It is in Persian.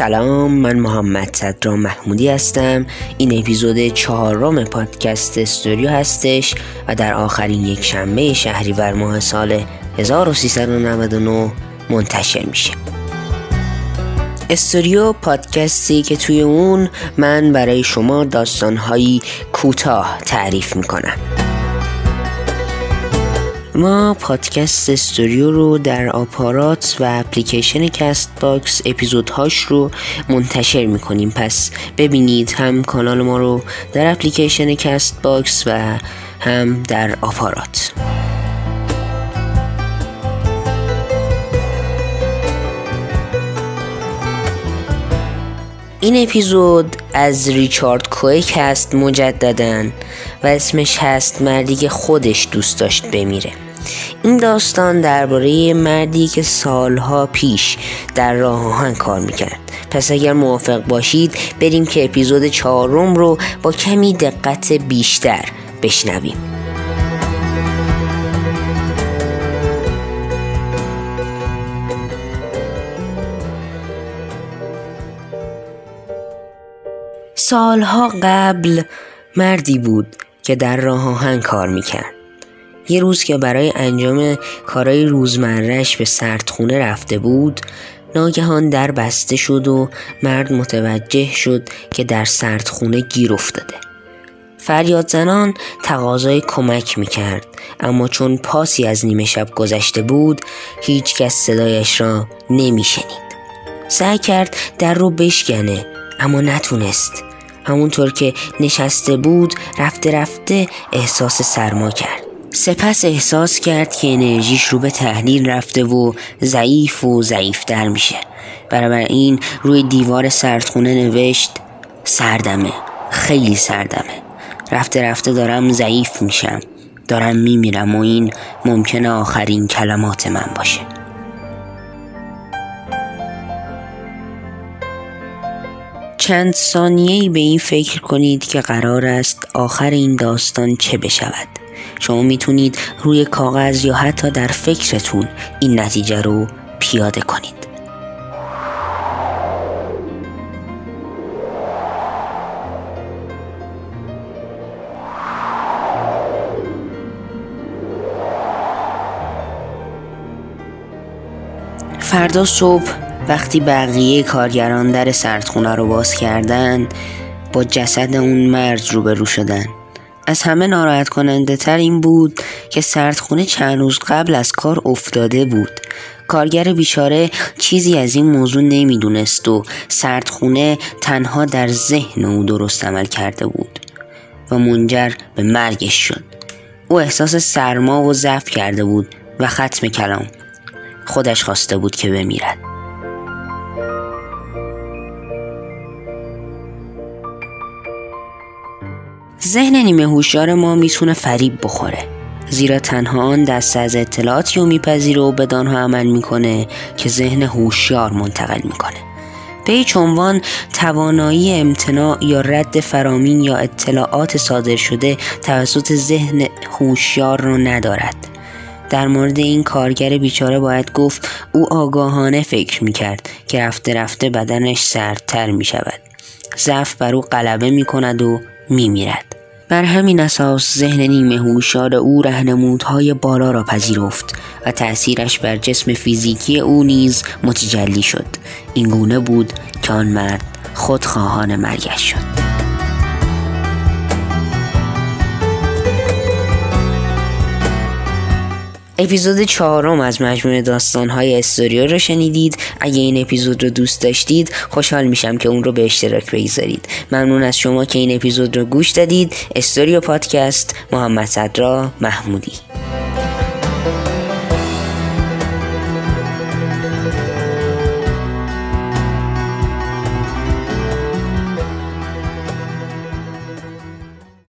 سلام من محمد صدرا محمودی هستم. این اپیزود چهارم پادکست استوریو هستش و در آخرین یک شنبه شهریور ماه سال 1399 منتشر میشه. استوریو پادکستی که توی اون من برای شما داستانهایی کوتاه تعریف می‌کنم. ما پادکست استوریو رو در آپارات و اپلیکیشن کست باکس اپیزودهاش رو منتشر می‌کنیم. پس ببینید هم کانال ما رو در اپلیکیشن کست باکس و هم در آپارات. این اپیزود از ریچارد کویک هست مجددا. و اسمش هست مردی که خودش دوست داشت بمیره. این داستان درباره مردی که سالها پیش در راه آهن کار می‌کرد. پس اگر موافق باشید بریم که اپیزود چهارم رو با کمی دقت بیشتر بشنویم. سالها قبل مردی بود که در راه آهن کار می‌کرد. یه روز که برای انجام کارهای روزمرهش به سردخونه رفته بود ناگهان در بسته شد و مرد متوجه شد که در سردخونه گیر افتاده. فریاد زنان تقاضای کمک می‌کرد اما چون پاسی از نیمه شب گذشته بود هیچ کس صدایش را نمیشنید. سعی کرد در رو بشکنه اما نتونست. همونطور که نشسته بود رفته رفته احساس سرما کرد. سپس احساس کرد که انرژیش رو به تحلیل رفته و ضعیف و ضعیفتر میشه. این روی دیوار سردخونه نوشت سردمه خیلی سردمه. رفته رفته دارم ضعیف میشم. دارم میمیرم و این ممکنه آخرین کلمات من باشه. چند ثانیه‌ای به این فکر کنید که قرار است آخر این داستان چه بشود. شما می‌تونید روی کاغذ یا حتی در فکرتون این نتیجه رو پیاده کنید. فردا صبح وقتی بقیه کارگران در سردخونه رو باز کردن با جسد اون مرد روبرو شدن. از همه ناراحت کننده تر این بود که سردخونه چند روز قبل از کار افتاده بود. کارگر بیچاره چیزی از این موضوع نمی‌دونست و سردخونه تنها در ذهن او درست عمل کرده بود و منجر به مرگش شد. او احساس سرما و ضعف کرده بود و ختم کلام. خودش خواسته بود که بمیرد. ذهن نیمه هوشیار ما می‌تونه فریب بخوره. زیرا تنها آن دست از اطلاعاتی رو میپذیره و بدانها عمل می‌کنه که ذهن هوشیار منتقل می‌کنه. به هیچ عنوان توانایی امتناع یا رد فرامین یا اطلاعات صادر شده توسط ذهن هوشیار رو ندارد. در مورد این کارگر بیچاره باید گفت او آگاهانه فکر می‌کرد که رفته رفته بدنش سردتر می‌شود. ضعف بر او غلبه می‌کند و میمیرد. بر همین اساس ذهن نیمه هوشیار او رهنمودهای بالا را پذیرفت و تأثیرش بر جسم فیزیکی او نیز متجلی شد. این گونه بود که آن مرد خودخواهان مرگش شد. اپیزود چهارم از مجموعه داستانهای استوریو رو شنیدید. اگه این اپیزود رو دوست داشتید خوشحال میشم که اون رو به اشتراک بگذارید. ممنون از شما که این اپیزود رو گوش دادید. استوریو پادکست محمد صدرا محمودی.